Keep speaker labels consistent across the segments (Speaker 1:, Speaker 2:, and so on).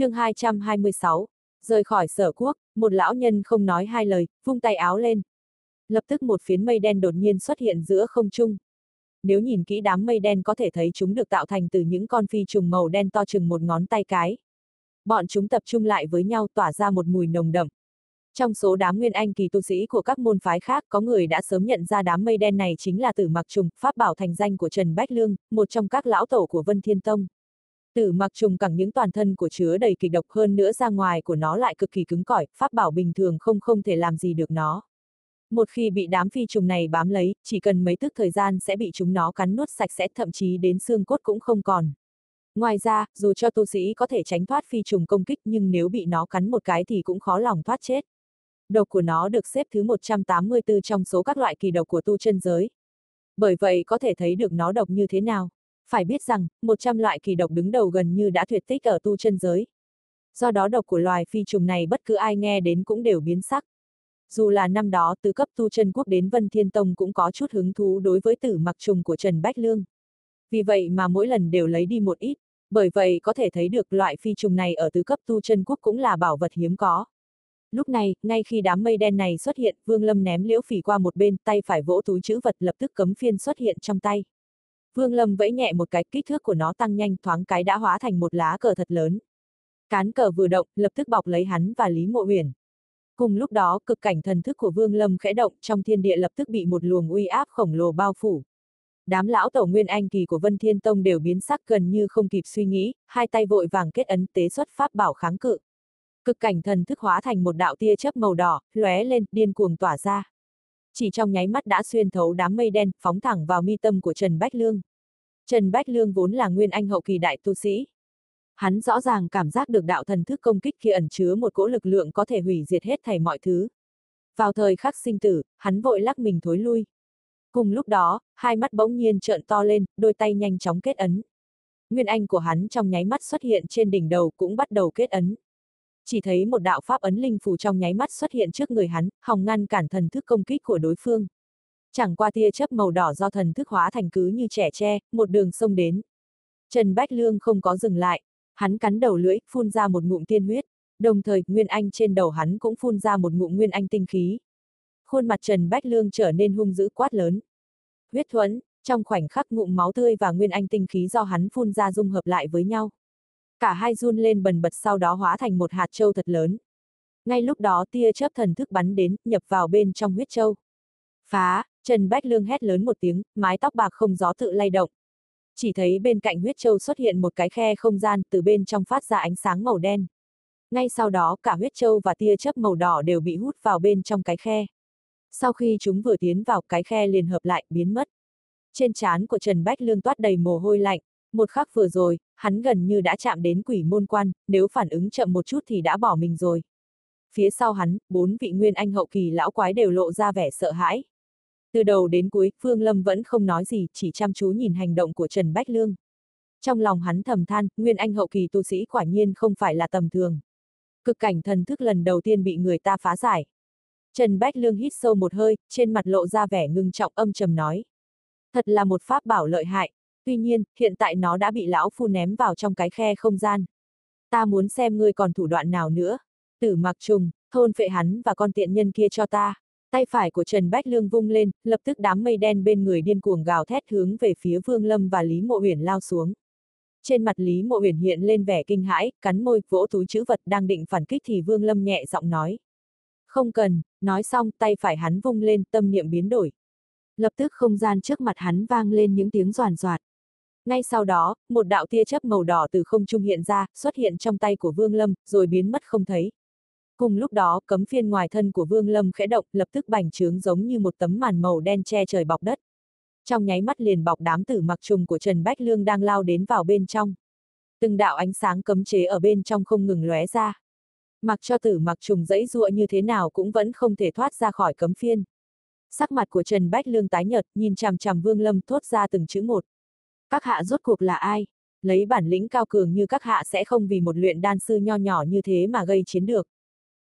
Speaker 1: chương 226, rời khỏi sở quốc, một lão nhân không nói hai lời, vung tay áo lên. Lập tức một phiến mây đen đột nhiên xuất hiện giữa không trung. Nếu nhìn kỹ đám mây đen có thể thấy chúng được tạo thành từ những con phi trùng màu đen to chừng một ngón tay cái. Bọn chúng tập trung lại với nhau tỏa ra một mùi nồng đậm. Trong số đám nguyên anh kỳ tu sĩ của các môn phái khác có người đã sớm nhận ra đám mây đen này chính là tử mặc trùng, pháp bảo thành danh của Trần Bách Lương, một trong các lão tổ của Vân Thiên Tông. Tử mặc trùng cẳng những toàn thân của chứa đầy kịch độc hơn nữa ra ngoài của nó lại cực kỳ cứng cỏi, pháp bảo bình thường không không thể làm gì được nó. Một khi bị đám phi trùng này bám lấy, chỉ cần mấy tức thời gian sẽ bị chúng nó cắn nuốt sạch sẽ thậm chí đến xương cốt cũng không còn. Ngoài ra, dù cho tu sĩ có thể tránh thoát phi trùng công kích nhưng nếu bị nó cắn một cái thì cũng khó lòng thoát chết. Độc của nó được xếp thứ 184 trong số các loại kỳ độc của tu chân giới. Bởi vậy có thể thấy được nó độc như thế nào. Phải biết rằng, 100 loại kỳ độc đứng đầu gần như đã tuyệt tích ở tu chân giới. Do đó độc của loài phi trùng này bất cứ ai nghe đến cũng đều biến sắc. Dù là năm đó từ cấp tu chân quốc đến Vân Thiên Tông cũng có chút hứng thú đối với tử mặc trùng của Trần Bách Lương. Vì vậy mà mỗi lần đều lấy đi một ít, bởi vậy có thể thấy được loại phi trùng này ở tứ cấp tu chân quốc cũng là bảo vật hiếm có. Lúc này, ngay khi đám mây đen này xuất hiện, Vương Lâm ném liễu phỉ qua một bên, tay phải vỗ túi chữ vật lập tức cấm phiên xuất hiện trong tay. Vương Lâm vẫy nhẹ một cái, kích thước của nó tăng nhanh thoáng cái đã hóa thành một lá cờ thật lớn. Cán cờ vừa động, lập tức bọc lấy hắn và Lý Mộ Huyền. Cùng lúc đó, cực cảnh thần thức của Vương Lâm khẽ động, trong thiên địa lập tức bị một luồng uy áp khổng lồ bao phủ. Đám lão tổ nguyên anh kỳ của Vân Thiên Tông đều biến sắc gần như không kịp suy nghĩ, hai tay vội vàng kết ấn tế xuất pháp bảo kháng cự. Cực cảnh thần thức hóa thành một đạo tia chớp màu đỏ, lóe lên, điên cuồng tỏa ra. Chỉ trong nháy mắt đã xuyên thấu đám mây đen, phóng thẳng vào mi tâm của Trần Bách Lương. Trần Bách Lương vốn là nguyên anh hậu kỳ đại tu sĩ. Hắn rõ ràng cảm giác được đạo thần thức công kích kia ẩn chứa một cỗ lực lượng có thể hủy diệt hết thảy mọi thứ. Vào thời khắc sinh tử, hắn vội lắc mình thối lui. Cùng lúc đó, hai mắt bỗng nhiên trợn to lên, đôi tay nhanh chóng kết ấn. Nguyên anh của hắn trong nháy mắt xuất hiện trên đỉnh đầu cũng bắt đầu kết ấn chỉ thấy một đạo pháp ấn linh phù trong nháy mắt xuất hiện trước người hắn, hòng ngăn cản thần thức công kích của đối phương. Chẳng qua tia chớp màu đỏ do thần thức hóa thành cứ như trẻ tre, một đường sông đến. Trần Bách Lương không có dừng lại, hắn cắn đầu lưỡi, phun ra một ngụm tiên huyết, đồng thời Nguyên Anh trên đầu hắn cũng phun ra một ngụm Nguyên Anh tinh khí. Khuôn mặt Trần Bách Lương trở nên hung dữ quát lớn. Huyết thuẫn, trong khoảnh khắc ngụm máu tươi và Nguyên Anh tinh khí do hắn phun ra dung hợp lại với nhau. Cả hai run lên bần bật sau đó hóa thành một hạt châu thật lớn. Ngay lúc đó tia chớp thần thức bắn đến, nhập vào bên trong huyết châu. Phá, Trần Bách Lương hét lớn một tiếng, mái tóc bạc không gió tự lay động. Chỉ thấy bên cạnh huyết châu xuất hiện một cái khe không gian, từ bên trong phát ra ánh sáng màu đen. Ngay sau đó cả huyết châu và tia chớp màu đỏ đều bị hút vào bên trong cái khe. Sau khi chúng vừa tiến vào cái khe liền hợp lại, biến mất. Trên trán của Trần Bách Lương toát đầy mồ hôi lạnh, một khắc vừa rồi, hắn gần như đã chạm đến quỷ môn quan, nếu phản ứng chậm một chút thì đã bỏ mình rồi. Phía sau hắn, bốn vị nguyên anh hậu kỳ lão quái đều lộ ra vẻ sợ hãi. Từ đầu đến cuối, Phương Lâm vẫn không nói gì, chỉ chăm chú nhìn hành động của Trần Bách Lương. Trong lòng hắn thầm than, nguyên anh hậu kỳ tu sĩ quả nhiên không phải là tầm thường. Cực cảnh thần thức lần đầu tiên bị người ta phá giải. Trần Bách Lương hít sâu một hơi, trên mặt lộ ra vẻ ngưng trọng âm trầm nói. Thật là một pháp bảo lợi hại, Tuy nhiên, hiện tại nó đã bị lão phu ném vào trong cái khe không gian. Ta muốn xem ngươi còn thủ đoạn nào nữa. Tử mặc trùng, thôn phệ hắn và con tiện nhân kia cho ta. Tay phải của Trần Bách Lương vung lên, lập tức đám mây đen bên người điên cuồng gào thét hướng về phía Vương Lâm và Lý Mộ Huyền lao xuống. Trên mặt Lý Mộ Huyền hiện lên vẻ kinh hãi, cắn môi, vỗ túi chữ vật đang định phản kích thì Vương Lâm nhẹ giọng nói. Không cần, nói xong tay phải hắn vung lên, tâm niệm biến đổi. Lập tức không gian trước mặt hắn vang lên những tiếng giòn giọt. Ngay sau đó, một đạo tia chớp màu đỏ từ không trung hiện ra, xuất hiện trong tay của Vương Lâm, rồi biến mất không thấy. Cùng lúc đó, cấm phiên ngoài thân của Vương Lâm khẽ động, lập tức bành trướng giống như một tấm màn màu đen che trời bọc đất. Trong nháy mắt liền bọc đám tử mặc trùng của Trần Bách Lương đang lao đến vào bên trong. Từng đạo ánh sáng cấm chế ở bên trong không ngừng lóe ra. Mặc cho tử mặc trùng dãy dụa như thế nào cũng vẫn không thể thoát ra khỏi cấm phiên. Sắc mặt của Trần Bách Lương tái nhợt, nhìn chằm chằm Vương Lâm thốt ra từng chữ một. Các hạ rốt cuộc là ai? Lấy bản lĩnh cao cường như các hạ sẽ không vì một luyện đan sư nho nhỏ như thế mà gây chiến được.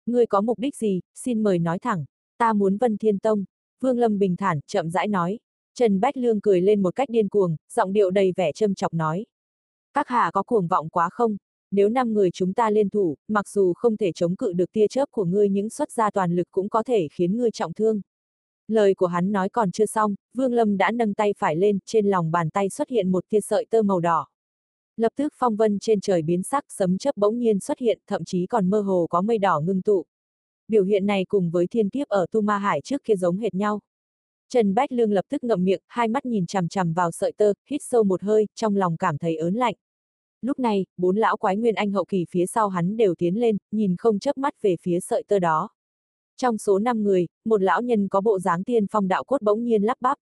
Speaker 1: Ngươi có mục đích gì, xin mời nói thẳng. Ta muốn Vân Thiên Tông. Vương Lâm bình thản, chậm rãi nói. Trần Bách Lương cười lên một cách điên cuồng, giọng điệu đầy vẻ châm chọc nói. Các hạ có cuồng vọng quá không? Nếu năm người chúng ta liên thủ, mặc dù không thể chống cự được tia chớp của ngươi những xuất ra toàn lực cũng có thể khiến ngươi trọng thương. Lời của hắn nói còn chưa xong, Vương Lâm đã nâng tay phải lên, trên lòng bàn tay xuất hiện một tia sợi tơ màu đỏ. Lập tức phong vân trên trời biến sắc, sấm chớp bỗng nhiên xuất hiện, thậm chí còn mơ hồ có mây đỏ ngưng tụ. Biểu hiện này cùng với thiên kiếp ở Tu Ma Hải trước kia giống hệt nhau. Trần Bách Lương lập tức ngậm miệng, hai mắt nhìn chằm chằm vào sợi tơ, hít sâu một hơi, trong lòng cảm thấy ớn lạnh. Lúc này, bốn lão quái nguyên anh hậu kỳ phía sau hắn đều tiến lên, nhìn không chớp mắt về phía sợi tơ đó. Trong số 5 người, một lão nhân có bộ dáng tiên phong đạo cốt bỗng nhiên lắp bắp.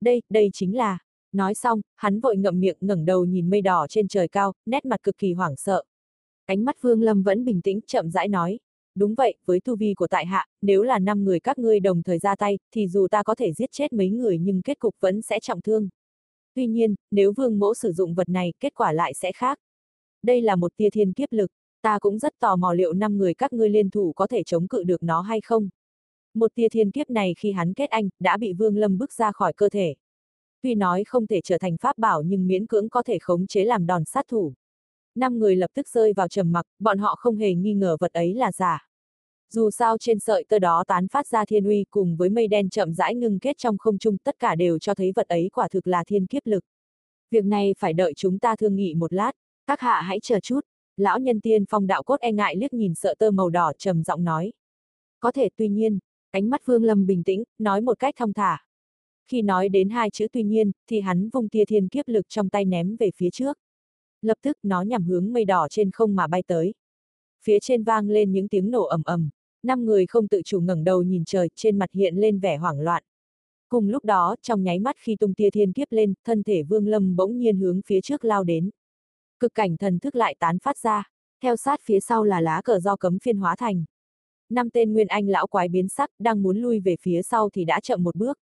Speaker 1: Đây, đây chính là. Nói xong, hắn vội ngậm miệng ngẩng đầu nhìn mây đỏ trên trời cao, nét mặt cực kỳ hoảng sợ. Ánh mắt Vương Lâm vẫn bình tĩnh, chậm rãi nói. Đúng vậy, với tu vi của tại hạ, nếu là năm người các ngươi đồng thời ra tay, thì dù ta có thể giết chết mấy người nhưng kết cục vẫn sẽ trọng thương. Tuy nhiên, nếu vương mẫu sử dụng vật này, kết quả lại sẽ khác. Đây là một tia thiên kiếp lực, ta cũng rất tò mò liệu năm người các ngươi liên thủ có thể chống cự được nó hay không. Một tia thiên kiếp này khi hắn kết anh, đã bị vương lâm bước ra khỏi cơ thể. Tuy nói không thể trở thành pháp bảo nhưng miễn cưỡng có thể khống chế làm đòn sát thủ. Năm người lập tức rơi vào trầm mặc, bọn họ không hề nghi ngờ vật ấy là giả. Dù sao trên sợi tơ đó tán phát ra thiên uy cùng với mây đen chậm rãi ngưng kết trong không trung tất cả đều cho thấy vật ấy quả thực là thiên kiếp lực. Việc này phải đợi chúng ta thương nghị một lát, các hạ hãy chờ chút. Lão nhân tiên phong đạo cốt e ngại liếc nhìn sợ tơ màu đỏ trầm giọng nói. Có thể tuy nhiên, ánh mắt Vương Lâm bình tĩnh, nói một cách thong thả. Khi nói đến hai chữ tuy nhiên, thì hắn vung tia thiên kiếp lực trong tay ném về phía trước. Lập tức nó nhằm hướng mây đỏ trên không mà bay tới. Phía trên vang lên những tiếng nổ ầm ầm, năm người không tự chủ ngẩng đầu nhìn trời, trên mặt hiện lên vẻ hoảng loạn. Cùng lúc đó, trong nháy mắt khi tung tia thiên kiếp lên, thân thể Vương Lâm bỗng nhiên hướng phía trước lao đến. Cực cảnh thần thức lại tán phát ra, theo sát phía sau là lá cờ do cấm phiên hóa thành. Năm tên Nguyên Anh lão quái biến sắc, đang muốn lui về phía sau thì đã chậm một bước.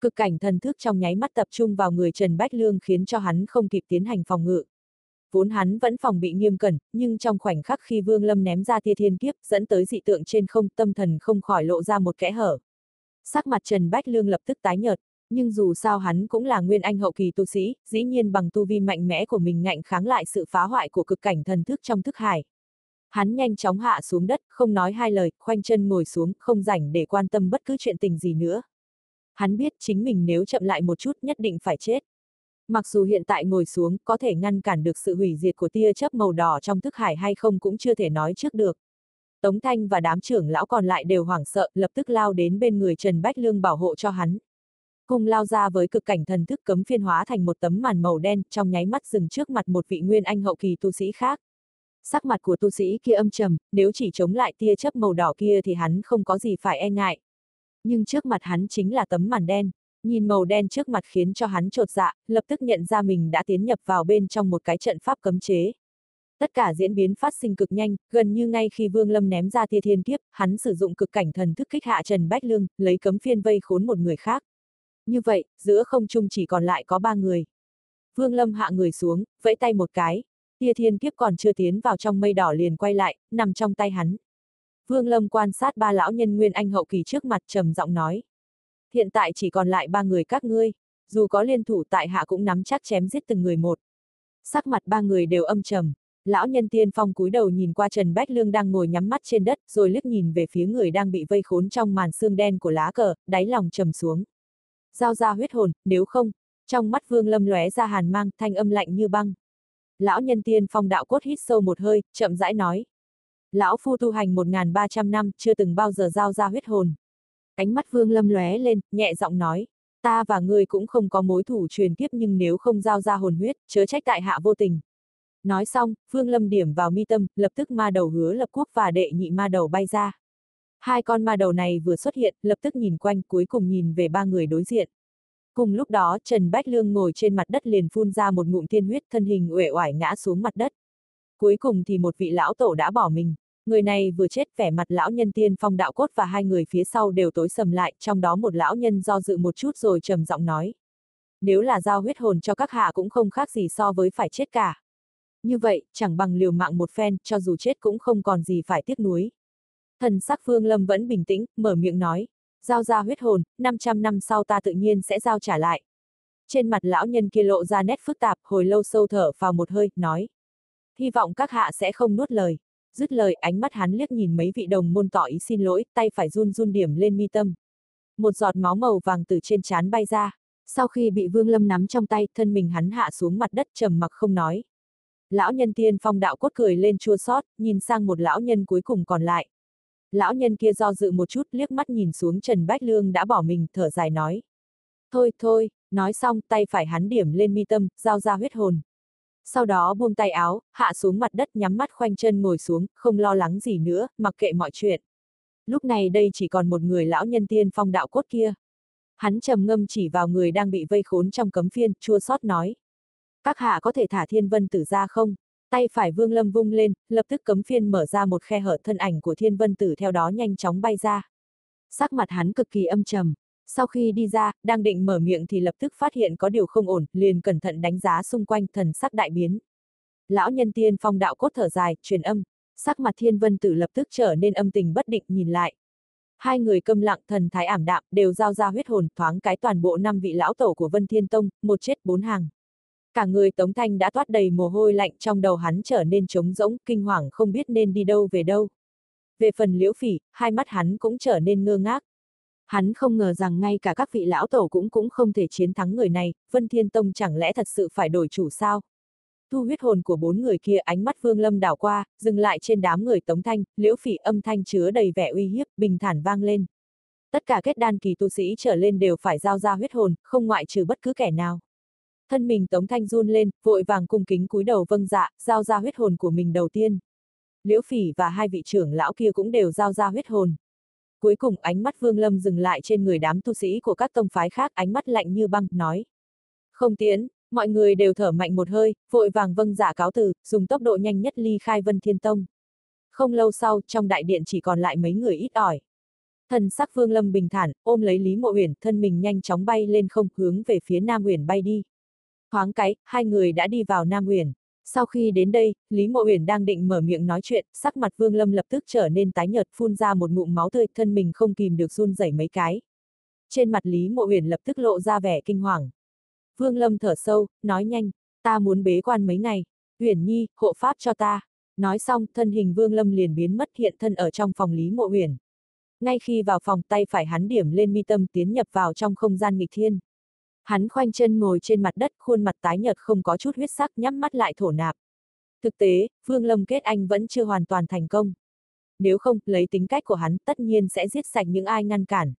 Speaker 1: Cực cảnh thần thức trong nháy mắt tập trung vào người Trần Bách Lương khiến cho hắn không kịp tiến hành phòng ngự vốn hắn vẫn phòng bị nghiêm cẩn, nhưng trong khoảnh khắc khi Vương Lâm ném ra tia thiên kiếp, dẫn tới dị tượng trên không, tâm thần không khỏi lộ ra một kẽ hở. Sắc mặt Trần Bách Lương lập tức tái nhợt, nhưng dù sao hắn cũng là nguyên anh hậu kỳ tu sĩ, dĩ nhiên bằng tu vi mạnh mẽ của mình ngạnh kháng lại sự phá hoại của cực cảnh thần thức trong thức hải. Hắn nhanh chóng hạ xuống đất, không nói hai lời, khoanh chân ngồi xuống, không rảnh để quan tâm bất cứ chuyện tình gì nữa. Hắn biết chính mình nếu chậm lại một chút nhất định phải chết. Mặc dù hiện tại ngồi xuống có thể ngăn cản được sự hủy diệt của tia chớp màu đỏ trong thức hải hay không cũng chưa thể nói trước được. Tống Thanh và đám trưởng lão còn lại đều hoảng sợ, lập tức lao đến bên người Trần Bách Lương bảo hộ cho hắn. Cùng lao ra với cực cảnh thần thức cấm phiên hóa thành một tấm màn màu đen, trong nháy mắt dừng trước mặt một vị nguyên anh hậu kỳ tu sĩ khác. Sắc mặt của tu sĩ kia âm trầm, nếu chỉ chống lại tia chớp màu đỏ kia thì hắn không có gì phải e ngại. Nhưng trước mặt hắn chính là tấm màn đen. Nhìn màu đen trước mặt khiến cho hắn trột dạ, lập tức nhận ra mình đã tiến nhập vào bên trong một cái trận pháp cấm chế. Tất cả diễn biến phát sinh cực nhanh, gần như ngay khi Vương Lâm ném ra tia thiên kiếp, hắn sử dụng cực cảnh thần thức kích hạ Trần Bách Lương, lấy cấm phiên vây khốn một người khác. Như vậy, giữa không trung chỉ còn lại có ba người. Vương Lâm hạ người xuống, vẫy tay một cái, tia thiên kiếp còn chưa tiến vào trong mây đỏ liền quay lại, nằm trong tay hắn. Vương Lâm quan sát ba lão nhân nguyên anh hậu kỳ trước mặt trầm giọng nói hiện tại chỉ còn lại ba người các ngươi, dù có liên thủ tại hạ cũng nắm chắc chém giết từng người một. Sắc mặt ba người đều âm trầm, lão nhân tiên phong cúi đầu nhìn qua Trần Bách Lương đang ngồi nhắm mắt trên đất, rồi liếc nhìn về phía người đang bị vây khốn trong màn xương đen của lá cờ, đáy lòng trầm xuống. Giao ra huyết hồn, nếu không, trong mắt Vương Lâm lóe ra hàn mang, thanh âm lạnh như băng. Lão nhân tiên phong đạo cốt hít sâu một hơi, chậm rãi nói. Lão phu tu hành 1.300 năm, chưa từng bao giờ giao ra huyết hồn. Ánh mắt Vương Lâm lóe lên, nhẹ giọng nói, ta và ngươi cũng không có mối thủ truyền kiếp nhưng nếu không giao ra hồn huyết, chớ trách tại hạ vô tình. Nói xong, Vương Lâm điểm vào mi tâm, lập tức ma đầu hứa lập quốc và đệ nhị ma đầu bay ra. Hai con ma đầu này vừa xuất hiện, lập tức nhìn quanh, cuối cùng nhìn về ba người đối diện. Cùng lúc đó, Trần Bách Lương ngồi trên mặt đất liền phun ra một ngụm thiên huyết thân hình uể oải ngã xuống mặt đất. Cuối cùng thì một vị lão tổ đã bỏ mình. Người này vừa chết vẻ mặt lão nhân tiên phong đạo cốt và hai người phía sau đều tối sầm lại, trong đó một lão nhân do dự một chút rồi trầm giọng nói. Nếu là giao huyết hồn cho các hạ cũng không khác gì so với phải chết cả. Như vậy, chẳng bằng liều mạng một phen, cho dù chết cũng không còn gì phải tiếc nuối. Thần sắc Phương Lâm vẫn bình tĩnh, mở miệng nói. Giao ra huyết hồn, 500 năm sau ta tự nhiên sẽ giao trả lại. Trên mặt lão nhân kia lộ ra nét phức tạp, hồi lâu sâu thở vào một hơi, nói. hy vọng các hạ sẽ không nuốt lời. Dứt lời ánh mắt hắn liếc nhìn mấy vị đồng môn tỏ ý xin lỗi, tay phải run run điểm lên mi tâm. Một giọt máu màu vàng từ trên trán bay ra. Sau khi bị Vương Lâm nắm trong tay, thân mình hắn hạ xuống mặt đất trầm mặc không nói. Lão nhân tiên phong đạo cốt cười lên chua xót, nhìn sang một lão nhân cuối cùng còn lại. Lão nhân kia do dự một chút liếc mắt nhìn xuống Trần Bách Lương đã bỏ mình, thở dài nói. Thôi thôi, nói xong tay phải hắn điểm lên mi tâm, giao ra huyết hồn. Sau đó buông tay áo, hạ xuống mặt đất nhắm mắt khoanh chân ngồi xuống, không lo lắng gì nữa, mặc kệ mọi chuyện. Lúc này đây chỉ còn một người lão nhân tiên phong đạo cốt kia. Hắn trầm ngâm chỉ vào người đang bị vây khốn trong cấm phiên, chua xót nói. Các hạ có thể thả thiên vân tử ra không? Tay phải vương lâm vung lên, lập tức cấm phiên mở ra một khe hở thân ảnh của thiên vân tử theo đó nhanh chóng bay ra. Sắc mặt hắn cực kỳ âm trầm. Sau khi đi ra, đang định mở miệng thì lập tức phát hiện có điều không ổn, liền cẩn thận đánh giá xung quanh thần sắc đại biến. Lão nhân tiên phong đạo cốt thở dài, truyền âm. Sắc mặt thiên vân tử lập tức trở nên âm tình bất định nhìn lại. Hai người câm lặng thần thái ảm đạm, đều giao ra huyết hồn thoáng cái toàn bộ năm vị lão tổ của Vân Thiên Tông, một chết bốn hàng. Cả người Tống Thanh đã toát đầy mồ hôi lạnh trong đầu hắn trở nên trống rỗng, kinh hoàng không biết nên đi đâu về đâu. Về phần liễu phỉ, hai mắt hắn cũng trở nên ngơ ngác. Hắn không ngờ rằng ngay cả các vị lão tổ cũng cũng không thể chiến thắng người này, Vân Thiên Tông chẳng lẽ thật sự phải đổi chủ sao? Thu huyết hồn của bốn người kia ánh mắt Vương Lâm đảo qua, dừng lại trên đám người Tống Thanh, liễu phỉ âm thanh chứa đầy vẻ uy hiếp, bình thản vang lên. Tất cả kết đan kỳ tu sĩ trở lên đều phải giao ra huyết hồn, không ngoại trừ bất cứ kẻ nào. Thân mình Tống Thanh run lên, vội vàng cung kính cúi đầu vâng dạ, giao ra huyết hồn của mình đầu tiên. Liễu Phỉ và hai vị trưởng lão kia cũng đều giao ra huyết hồn. Cuối cùng ánh mắt Vương Lâm dừng lại trên người đám tu sĩ của các tông phái khác, ánh mắt lạnh như băng, nói. Không tiến, mọi người đều thở mạnh một hơi, vội vàng vâng dạ cáo từ, dùng tốc độ nhanh nhất ly khai Vân Thiên Tông. Không lâu sau, trong đại điện chỉ còn lại mấy người ít ỏi. Thần sắc Vương Lâm bình thản, ôm lấy Lý Mộ Uyển, thân mình nhanh chóng bay lên không, hướng về phía Nam Uyển bay đi. Thoáng cái, hai người đã đi vào Nam Uyển. Sau khi đến đây, Lý Mộ Uyển đang định mở miệng nói chuyện, sắc mặt Vương Lâm lập tức trở nên tái nhợt, phun ra một ngụm máu tươi, thân mình không kìm được run rẩy mấy cái. Trên mặt Lý Mộ Uyển lập tức lộ ra vẻ kinh hoàng. Vương Lâm thở sâu, nói nhanh, ta muốn bế quan mấy ngày, Uyển Nhi, hộ pháp cho ta. Nói xong, thân hình Vương Lâm liền biến mất hiện thân ở trong phòng Lý Mộ Uyển. Ngay khi vào phòng tay phải hắn điểm lên mi tâm tiến nhập vào trong không gian nghịch thiên. Hắn khoanh chân ngồi trên mặt đất, khuôn mặt tái nhợt không có chút huyết sắc nhắm mắt lại thổ nạp. Thực tế, Vương Lâm kết anh vẫn chưa hoàn toàn thành công. Nếu không, lấy tính cách của hắn, tất nhiên sẽ giết sạch những ai ngăn cản.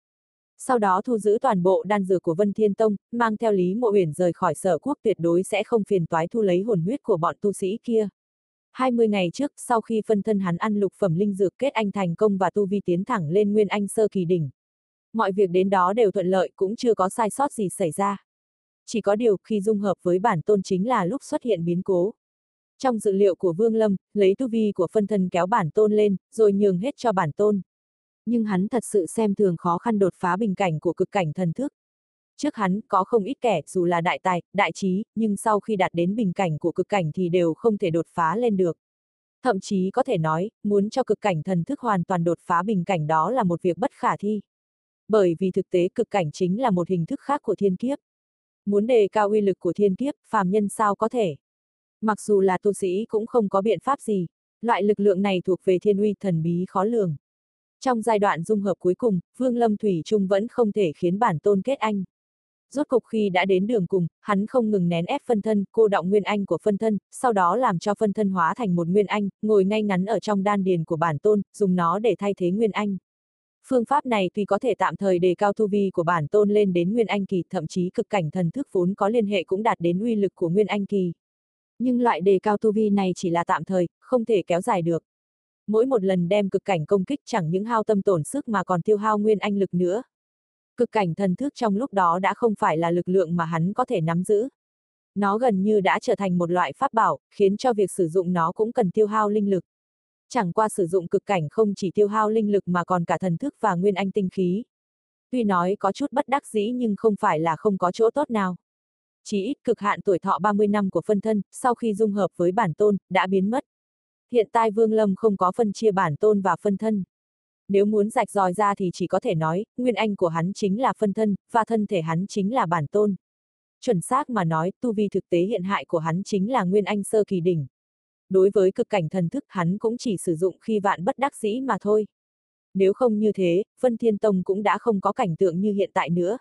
Speaker 1: Sau đó thu giữ toàn bộ đan dược của Vân Thiên Tông, mang theo Lý Mộ Uyển rời khỏi sở quốc tuyệt đối sẽ không phiền toái thu lấy hồn huyết của bọn tu sĩ kia. 20 ngày trước, sau khi phân thân hắn ăn lục phẩm linh dược kết anh thành công và tu vi tiến thẳng lên nguyên anh sơ kỳ đỉnh. Mọi việc đến đó đều thuận lợi cũng chưa có sai sót gì xảy ra. Chỉ có điều khi dung hợp với bản tôn chính là lúc xuất hiện biến cố. Trong dự liệu của Vương Lâm, lấy tu vi của phân thân kéo bản tôn lên, rồi nhường hết cho bản tôn. Nhưng hắn thật sự xem thường khó khăn đột phá bình cảnh của cực cảnh thần thức. Trước hắn, có không ít kẻ, dù là đại tài, đại trí, nhưng sau khi đạt đến bình cảnh của cực cảnh thì đều không thể đột phá lên được. Thậm chí có thể nói, muốn cho cực cảnh thần thức hoàn toàn đột phá bình cảnh đó là một việc bất khả thi bởi vì thực tế cực cảnh chính là một hình thức khác của thiên kiếp. Muốn đề cao uy lực của thiên kiếp, phàm nhân sao có thể. Mặc dù là tu sĩ cũng không có biện pháp gì, loại lực lượng này thuộc về thiên uy thần bí khó lường. Trong giai đoạn dung hợp cuối cùng, Vương Lâm Thủy Trung vẫn không thể khiến bản tôn kết anh. Rốt cục khi đã đến đường cùng, hắn không ngừng nén ép phân thân, cô động nguyên anh của phân thân, sau đó làm cho phân thân hóa thành một nguyên anh, ngồi ngay ngắn ở trong đan điền của bản tôn, dùng nó để thay thế nguyên anh. Phương pháp này tuy có thể tạm thời đề cao tu vi của bản tôn lên đến Nguyên Anh Kỳ, thậm chí cực cảnh thần thức vốn có liên hệ cũng đạt đến uy lực của Nguyên Anh Kỳ. Nhưng loại đề cao tu vi này chỉ là tạm thời, không thể kéo dài được. Mỗi một lần đem cực cảnh công kích chẳng những hao tâm tổn sức mà còn tiêu hao Nguyên Anh lực nữa. Cực cảnh thần thức trong lúc đó đã không phải là lực lượng mà hắn có thể nắm giữ. Nó gần như đã trở thành một loại pháp bảo, khiến cho việc sử dụng nó cũng cần tiêu hao linh lực chẳng qua sử dụng cực cảnh không chỉ tiêu hao linh lực mà còn cả thần thức và nguyên anh tinh khí. Tuy nói có chút bất đắc dĩ nhưng không phải là không có chỗ tốt nào. Chỉ ít cực hạn tuổi thọ 30 năm của phân thân, sau khi dung hợp với bản tôn, đã biến mất. Hiện tại Vương Lâm không có phân chia bản tôn và phân thân. Nếu muốn rạch ròi ra thì chỉ có thể nói, nguyên anh của hắn chính là phân thân, và thân thể hắn chính là bản tôn. Chuẩn xác mà nói, tu vi thực tế hiện hại của hắn chính là nguyên anh sơ kỳ đỉnh đối với cực cảnh thần thức hắn cũng chỉ sử dụng khi vạn bất đắc dĩ mà thôi. Nếu không như thế, Vân Thiên Tông cũng đã không có cảnh tượng như hiện tại nữa.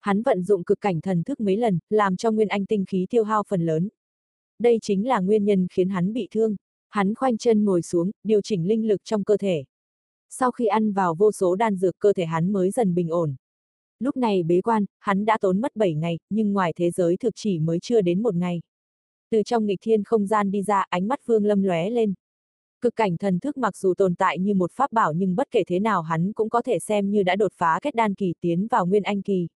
Speaker 1: Hắn vận dụng cực cảnh thần thức mấy lần, làm cho Nguyên Anh tinh khí tiêu hao phần lớn. Đây chính là nguyên nhân khiến hắn bị thương. Hắn khoanh chân ngồi xuống, điều chỉnh linh lực trong cơ thể. Sau khi ăn vào vô số đan dược cơ thể hắn mới dần bình ổn. Lúc này bế quan, hắn đã tốn mất 7 ngày, nhưng ngoài thế giới thực chỉ mới chưa đến một ngày. Từ trong nghịch thiên không gian đi ra, ánh mắt Vương Lâm lóe lên. Cực cảnh thần thức mặc dù tồn tại như một pháp bảo nhưng bất kể thế nào hắn cũng có thể xem như đã đột phá kết đan kỳ tiến vào nguyên anh kỳ.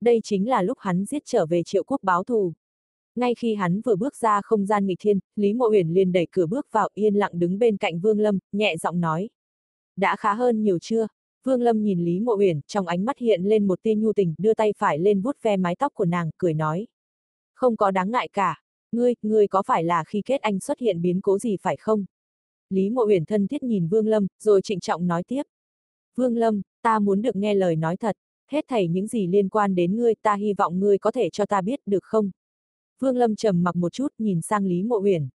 Speaker 1: Đây chính là lúc hắn giết trở về triệu quốc báo thù. Ngay khi hắn vừa bước ra không gian nghịch thiên, Lý Mộ Uyển liền đẩy cửa bước vào yên lặng đứng bên cạnh Vương Lâm, nhẹ giọng nói. Đã khá hơn nhiều chưa? Vương Lâm nhìn Lý Mộ Uyển, trong ánh mắt hiện lên một tia nhu tình, đưa tay phải lên vuốt ve mái tóc của nàng, cười nói. Không có đáng ngại cả. Ngươi, ngươi có phải là khi kết anh xuất hiện biến cố gì phải không? Lý Mộ Uyển thân thiết nhìn Vương Lâm, rồi trịnh trọng nói tiếp. Vương Lâm, ta muốn được nghe lời nói thật, hết thảy những gì liên quan đến ngươi ta hy vọng ngươi có thể cho ta biết được không? Vương Lâm trầm mặc một chút nhìn sang Lý Mộ Uyển.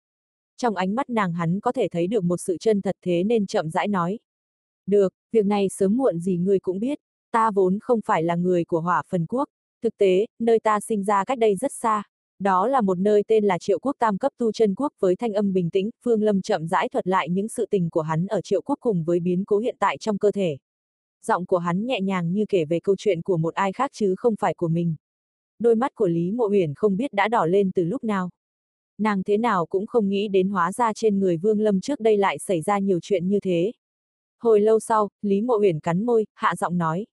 Speaker 1: Trong ánh mắt nàng hắn có thể thấy được một sự chân thật thế nên chậm rãi nói. Được, việc này sớm muộn gì ngươi cũng biết, ta vốn không phải là người của hỏa phần quốc, thực tế, nơi ta sinh ra cách đây rất xa. Đó là một nơi tên là Triệu Quốc Tam cấp tu chân quốc với thanh âm bình tĩnh, Phương Lâm chậm rãi thuật lại những sự tình của hắn ở Triệu Quốc cùng với biến cố hiện tại trong cơ thể. Giọng của hắn nhẹ nhàng như kể về câu chuyện của một ai khác chứ không phải của mình. Đôi mắt của Lý Mộ Uyển không biết đã đỏ lên từ lúc nào. Nàng thế nào cũng không nghĩ đến hóa ra trên người Vương Lâm trước đây lại xảy ra nhiều chuyện như thế. Hồi lâu sau, Lý Mộ Uyển cắn môi, hạ giọng nói.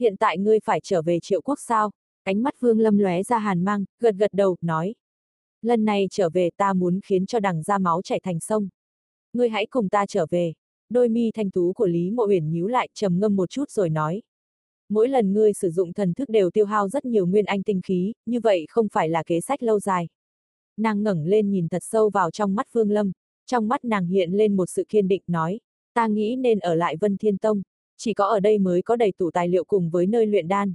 Speaker 1: Hiện tại ngươi phải trở về triệu quốc sao? Ánh mắt Vương Lâm lóe ra hàn mang, gật gật đầu, nói. Lần này trở về ta muốn khiến cho đằng ra máu chảy thành sông. Ngươi hãy cùng ta trở về. Đôi mi thanh tú của Lý Mộ Uyển nhíu lại, trầm ngâm một chút rồi nói. Mỗi lần ngươi sử dụng thần thức đều tiêu hao rất nhiều nguyên anh tinh khí, như vậy không phải là kế sách lâu dài. Nàng ngẩng lên nhìn thật sâu vào trong mắt Vương Lâm, trong mắt nàng hiện lên một sự kiên định nói, ta nghĩ nên ở lại Vân Thiên Tông, chỉ có ở đây mới có đầy tủ tài liệu cùng với nơi luyện đan.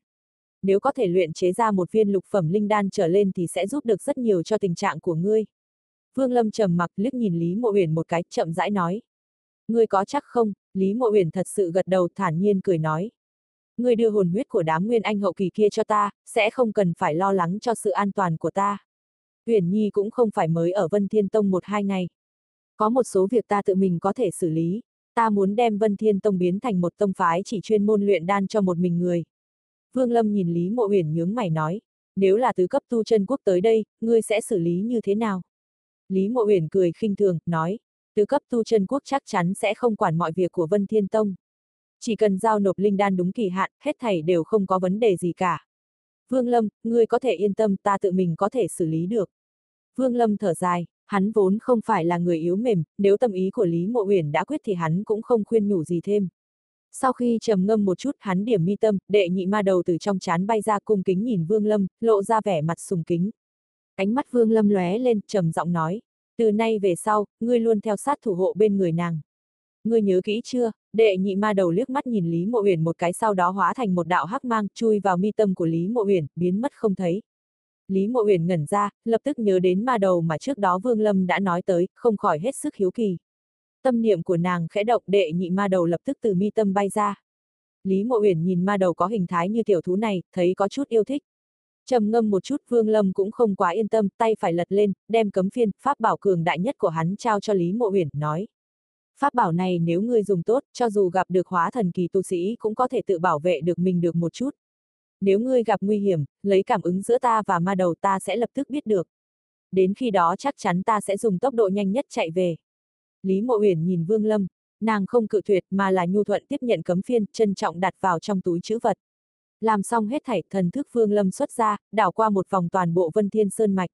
Speaker 1: Nếu có thể luyện chế ra một viên lục phẩm linh đan trở lên thì sẽ giúp được rất nhiều cho tình trạng của ngươi. Vương Lâm trầm mặc liếc nhìn Lý Mộ Uyển một cái, chậm rãi nói. Ngươi có chắc không? Lý Mộ Uyển thật sự gật đầu thản nhiên cười nói. Ngươi đưa hồn huyết của đám nguyên anh hậu kỳ kia cho ta, sẽ không cần phải lo lắng cho sự an toàn của ta. Uyển Nhi cũng không phải mới ở Vân Thiên Tông một hai ngày. Có một số việc ta tự mình có thể xử lý, ta muốn đem Vân Thiên Tông biến thành một tông phái chỉ chuyên môn luyện đan cho một mình người. Vương Lâm nhìn Lý Mộ Uyển nhướng mày nói, nếu là tứ cấp tu chân quốc tới đây, ngươi sẽ xử lý như thế nào? Lý Mộ Uyển cười khinh thường, nói, tứ cấp tu chân quốc chắc chắn sẽ không quản mọi việc của Vân Thiên Tông. Chỉ cần giao nộp linh đan đúng kỳ hạn, hết thảy đều không có vấn đề gì cả. Vương Lâm, ngươi có thể yên tâm ta tự mình có thể xử lý được. Vương Lâm thở dài, hắn vốn không phải là người yếu mềm, nếu tâm ý của Lý Mộ Uyển đã quyết thì hắn cũng không khuyên nhủ gì thêm. Sau khi trầm ngâm một chút, hắn điểm mi tâm, đệ nhị ma đầu từ trong chán bay ra cung kính nhìn Vương Lâm, lộ ra vẻ mặt sùng kính. Ánh mắt Vương Lâm lóe lên, trầm giọng nói, từ nay về sau, ngươi luôn theo sát thủ hộ bên người nàng. Ngươi nhớ kỹ chưa? Đệ nhị ma đầu liếc mắt nhìn Lý Mộ Uyển một cái sau đó hóa thành một đạo hắc mang, chui vào mi tâm của Lý Mộ Uyển, biến mất không thấy. Lý Mộ Uyển ngẩn ra, lập tức nhớ đến ma đầu mà trước đó Vương Lâm đã nói tới, không khỏi hết sức hiếu kỳ. Tâm niệm của nàng khẽ động, đệ nhị ma đầu lập tức từ mi tâm bay ra. Lý Mộ Uyển nhìn ma đầu có hình thái như tiểu thú này, thấy có chút yêu thích. Trầm ngâm một chút, Vương Lâm cũng không quá yên tâm, tay phải lật lên, đem cấm phiên, pháp bảo cường đại nhất của hắn trao cho Lý Mộ Uyển, nói: Pháp bảo này nếu ngươi dùng tốt, cho dù gặp được hóa thần kỳ tu sĩ cũng có thể tự bảo vệ được mình được một chút. Nếu ngươi gặp nguy hiểm, lấy cảm ứng giữa ta và ma đầu ta sẽ lập tức biết được. Đến khi đó chắc chắn ta sẽ dùng tốc độ nhanh nhất chạy về. Lý Mộ Uyển nhìn Vương Lâm, nàng không cự tuyệt mà là nhu thuận tiếp nhận cấm phiên, trân trọng đặt vào trong túi chữ vật. Làm xong hết thảy, thần thức Vương Lâm xuất ra, đảo qua một vòng toàn bộ Vân Thiên Sơn Mạch.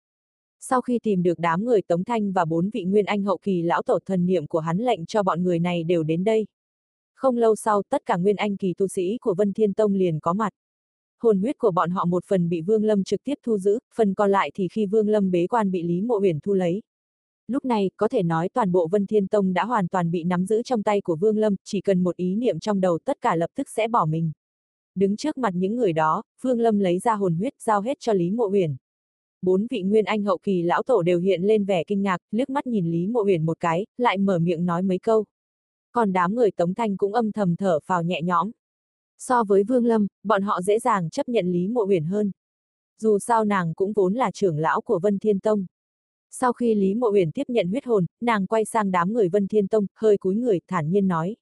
Speaker 1: Sau khi tìm được đám người Tống Thanh và bốn vị nguyên anh hậu kỳ lão tổ thần niệm của hắn lệnh cho bọn người này đều đến đây. Không lâu sau, tất cả nguyên anh kỳ tu sĩ của Vân Thiên Tông liền có mặt. Hồn huyết của bọn họ một phần bị Vương Lâm trực tiếp thu giữ, phần còn lại thì khi Vương Lâm bế quan bị Lý Mộ Uyển thu lấy. Lúc này, có thể nói toàn bộ Vân Thiên Tông đã hoàn toàn bị nắm giữ trong tay của Vương Lâm, chỉ cần một ý niệm trong đầu tất cả lập tức sẽ bỏ mình. Đứng trước mặt những người đó, Vương Lâm lấy ra hồn huyết giao hết cho Lý Mộ Uyển. bốn vị nguyên anh hậu kỳ lão tổ đều hiện lên vẻ kinh ngạc, liếc mắt nhìn Lý Mộ Uyển một cái, lại mở miệng nói mấy câu. Còn đám người Tống Thanh cũng âm thầm thở phào nhẹ nhõm. So với Vương Lâm, bọn họ dễ dàng chấp nhận Lý Mộ Uyển hơn. Dù sao nàng cũng vốn là trưởng lão của Vân Thiên Tông. Sau khi Lý Mộ Uyển tiếp nhận huyết hồn, nàng quay sang đám người Vân Thiên Tông, hơi cúi người, thản nhiên nói.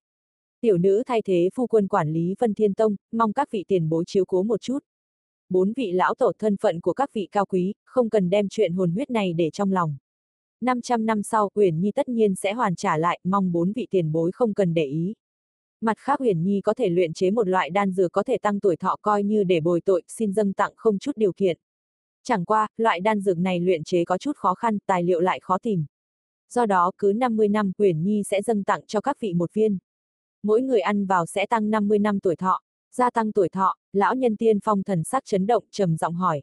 Speaker 1: Tiểu nữ thay thế phu quân quản lý Vân Thiên Tông, mong các vị tiền bối chiếu cố một chút. Bốn vị lão tổ thân phận của các vị cao quý, không cần đem chuyện hồn huyết này để trong lòng. 500 năm sau, Uyển Nhi tất nhiên sẽ hoàn trả lại, mong bốn vị tiền bối không cần để ý. Mặt khác Uyển Nhi có thể luyện chế một loại đan dược có thể tăng tuổi thọ coi như để bồi tội, xin dâng tặng không chút điều kiện. Chẳng qua, loại đan dược này luyện chế có chút khó khăn, tài liệu lại khó tìm. Do đó, cứ 50 năm, Uyển Nhi sẽ dâng tặng cho các vị một viên. Mỗi người ăn vào sẽ tăng 50 năm tuổi thọ. Gia tăng tuổi thọ, lão nhân tiên phong thần sắc chấn động, trầm giọng hỏi.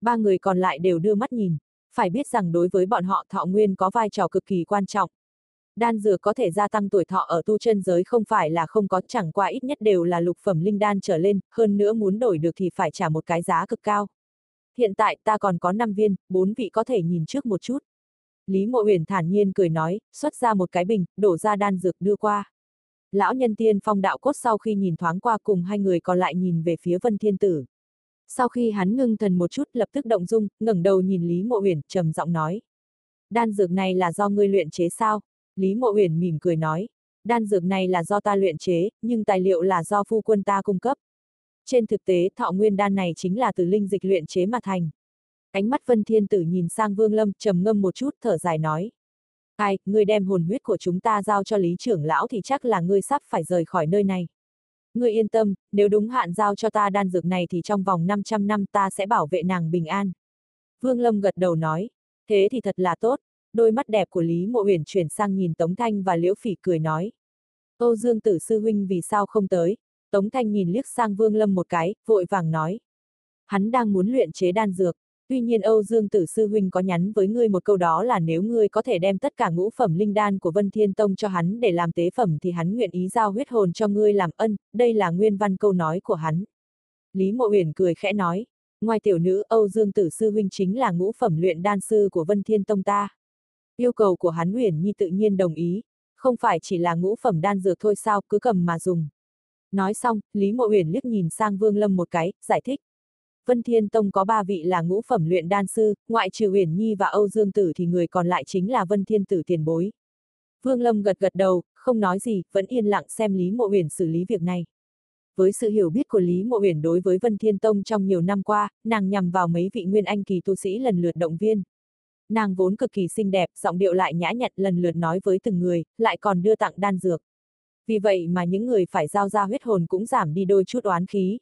Speaker 1: Ba người còn lại đều đưa mắt nhìn. Phải biết rằng đối với bọn họ thọ nguyên có vai trò cực kỳ quan trọng. Đan dược có thể gia tăng tuổi thọ ở tu chân giới không phải là không có, chẳng qua ít nhất đều là lục phẩm linh đan trở lên, hơn nữa muốn đổi được thì phải trả một cái giá cực cao. Hiện tại ta còn có 5 viên, bốn vị có thể nhìn trước một chút. Lý Mộ Uyển thản nhiên cười nói, xuất ra một cái bình, đổ ra đan dược đưa qua. Lão nhân tiên phong đạo cốt sau khi nhìn thoáng qua cùng hai người còn lại nhìn về phía Vân Thiên Tử. Sau khi hắn ngưng thần một chút lập tức động dung, ngẩng đầu nhìn Lý Mộ Uyển, trầm giọng nói. Đan dược này là do ngươi luyện chế sao? Lý Mộ Uyển mỉm cười nói. Đan dược này là do ta luyện chế, nhưng tài liệu là do phu quân ta cung cấp. Trên thực tế, thọ nguyên đan này chính là từ linh dịch luyện chế mà thành. Ánh mắt Vân Thiên Tử nhìn sang Vương Lâm, trầm ngâm một chút, thở dài nói. Ai, ngươi đem hồn huyết của chúng ta giao cho Lý trưởng lão thì chắc là ngươi sắp phải rời khỏi nơi này. Ngươi yên tâm, nếu đúng hạn giao cho ta đan dược này thì trong vòng 500 năm ta sẽ bảo vệ nàng bình an. Vương Lâm gật đầu nói, thế thì thật là tốt. Đôi mắt đẹp của Lý Mộ Uyển chuyển sang nhìn Tống Thanh và Liễu Phỉ cười nói. Âu Dương Tử Sư Huynh vì sao không tới? Tống Thanh nhìn liếc sang Vương Lâm một cái, vội vàng nói. Hắn đang muốn luyện chế đan dược, tuy nhiên Âu Dương Tử Sư Huynh có nhắn với ngươi một câu đó là nếu ngươi có thể đem tất cả ngũ phẩm linh đan của Vân Thiên Tông cho hắn để làm tế phẩm thì hắn nguyện ý giao huyết hồn cho ngươi làm ân, đây là nguyên văn câu nói của hắn. Lý Mộ Uyển cười khẽ nói, ngoài tiểu nữ Âu Dương Tử Sư Huynh chính là ngũ phẩm luyện đan sư của Vân Thiên Tông ta. Yêu cầu của hắn Uyển Nhi tự nhiên đồng ý, không phải chỉ là ngũ phẩm đan dược thôi sao, cứ cầm mà dùng. Nói xong, Lý Mộ Uyển liếc nhìn sang Vương Lâm một cái, giải thích. Vân Thiên Tông có ba vị là ngũ phẩm luyện đan sư, ngoại trừ Uyển Nhi và Âu Dương Tử thì người còn lại chính là Vân Thiên Tử tiền bối. Vương Lâm gật gật đầu, không nói gì, vẫn yên lặng xem Lý Mộ Uyển xử lý việc này. Với sự hiểu biết của Lý Mộ Uyển đối với Vân Thiên Tông trong nhiều năm qua, nàng nhằm vào mấy vị nguyên anh kỳ tu sĩ lần lượt động viên. Nàng vốn cực kỳ xinh đẹp, giọng điệu lại nhã nhặn lần lượt nói với từng người, lại còn đưa tặng đan dược. Vì vậy mà những người phải giao ra huyết hồn cũng giảm đi đôi chút oán khí.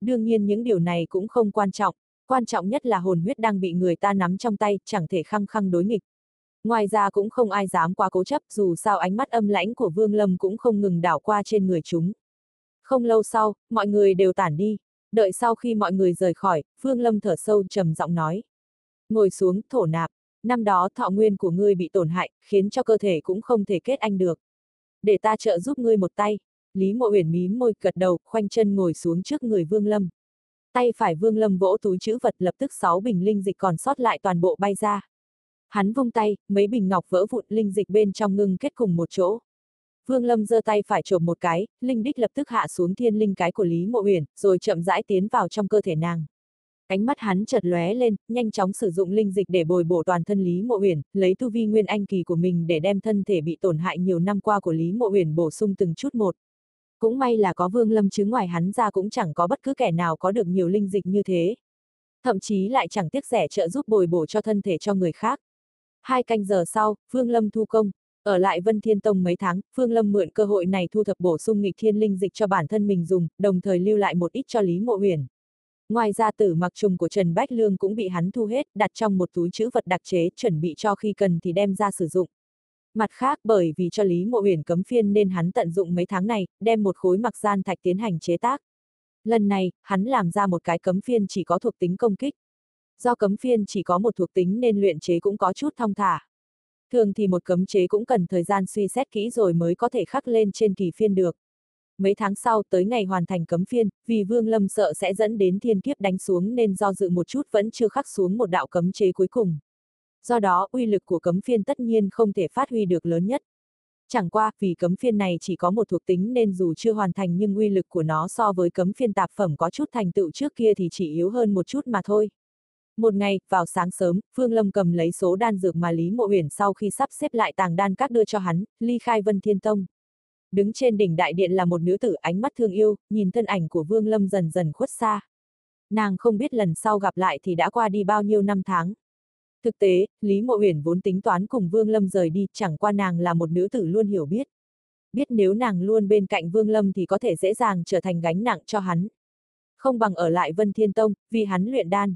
Speaker 1: Đương nhiên những điều này cũng không quan trọng, quan trọng nhất là hồn huyết đang bị người ta nắm trong tay, chẳng thể khăng khăng đối nghịch. Ngoài ra cũng không ai dám quá cố chấp, dù sao ánh mắt âm lãnh của Vương Lâm cũng không ngừng đảo qua trên người chúng. Không lâu sau, mọi người đều tản đi. Đợi sau khi mọi người rời khỏi, Vương Lâm thở sâu trầm giọng nói. Ngồi xuống, thổ nạp. Năm đó thọ nguyên của ngươi bị tổn hại, khiến cho cơ thể cũng không thể kết anh được để ta trợ giúp ngươi một tay. Lý Mộ Uyển mím môi gật đầu, khoanh chân ngồi xuống trước người Vương Lâm. Tay phải Vương Lâm vỗ túi chữ vật lập tức sáu bình linh dịch còn sót lại toàn bộ bay ra. Hắn vung tay, mấy bình ngọc vỡ vụn linh dịch bên trong ngưng kết cùng một chỗ. Vương Lâm giơ tay phải chộp một cái, linh đích lập tức hạ xuống thiên linh cái của Lý Mộ Uyển, rồi chậm rãi tiến vào trong cơ thể nàng. Ánh mắt hắn chợt lóe lên, nhanh chóng sử dụng linh dịch để bồi bổ toàn thân Lý Mộ Uyển, lấy tu vi nguyên anh kỳ của mình để đem thân thể bị tổn hại nhiều năm qua của Lý Mộ Uyển bổ sung từng chút một. Cũng may là có Vương Lâm chứ ngoài hắn ra cũng chẳng có bất cứ kẻ nào có được nhiều linh dịch như thế. Thậm chí lại chẳng tiếc rẻ trợ giúp bồi bổ cho thân thể cho người khác. Hai canh giờ sau, Vương Lâm thu công, ở lại Vân Thiên Tông mấy tháng, Phương Lâm mượn cơ hội này thu thập bổ sung nghịch thiên linh dịch cho bản thân mình dùng, đồng thời lưu lại một ít cho Lý Mộ Uyển. Ngoài ra tử mặc trùng của Trần Bách Lương cũng bị hắn thu hết, đặt trong một túi chữ vật đặc chế, chuẩn bị cho khi cần thì đem ra sử dụng. Mặt khác bởi vì cho Lý Mộ Uyển cấm phiên nên hắn tận dụng mấy tháng này, đem một khối mặc gian thạch tiến hành chế tác. Lần này, hắn làm ra một cái cấm phiên chỉ có thuộc tính công kích. Do cấm phiên chỉ có một thuộc tính nên luyện chế cũng có chút thong thả. Thường thì một cấm chế cũng cần thời gian suy xét kỹ rồi mới có thể khắc lên trên kỳ phiên được. Mấy tháng sau tới ngày hoàn thành cấm phiên, vì Vương Lâm sợ sẽ dẫn đến thiên kiếp đánh xuống nên do dự một chút vẫn chưa khắc xuống một đạo cấm chế cuối cùng. Do đó, uy lực của cấm phiên tất nhiên không thể phát huy được lớn nhất. Chẳng qua, vì cấm phiên này chỉ có một thuộc tính nên dù chưa hoàn thành nhưng uy lực của nó so với cấm phiên tạp phẩm có chút thành tựu trước kia thì chỉ yếu hơn một chút mà thôi. Một ngày, vào sáng sớm, Phương Lâm cầm lấy số đan dược mà Lý Mộ Uyển sau khi sắp xếp lại tàng đan các đưa cho hắn, ly khai Vân Thiên Tông. Đứng trên đỉnh đại điện là một nữ tử ánh mắt thương yêu, nhìn thân ảnh của Vương Lâm dần dần khuất xa. Nàng không biết lần sau gặp lại thì đã qua đi bao nhiêu năm tháng. Thực tế, Lý Mộ Uyển vốn tính toán cùng Vương Lâm rời đi, chẳng qua nàng là một nữ tử luôn hiểu biết. Biết nếu nàng luôn bên cạnh Vương Lâm thì có thể dễ dàng trở thành gánh nặng cho hắn. Không bằng ở lại Vân Thiên Tông, vì hắn luyện đan.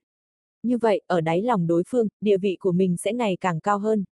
Speaker 1: Như vậy, ở đáy lòng đối phương, địa vị của mình sẽ ngày càng cao hơn.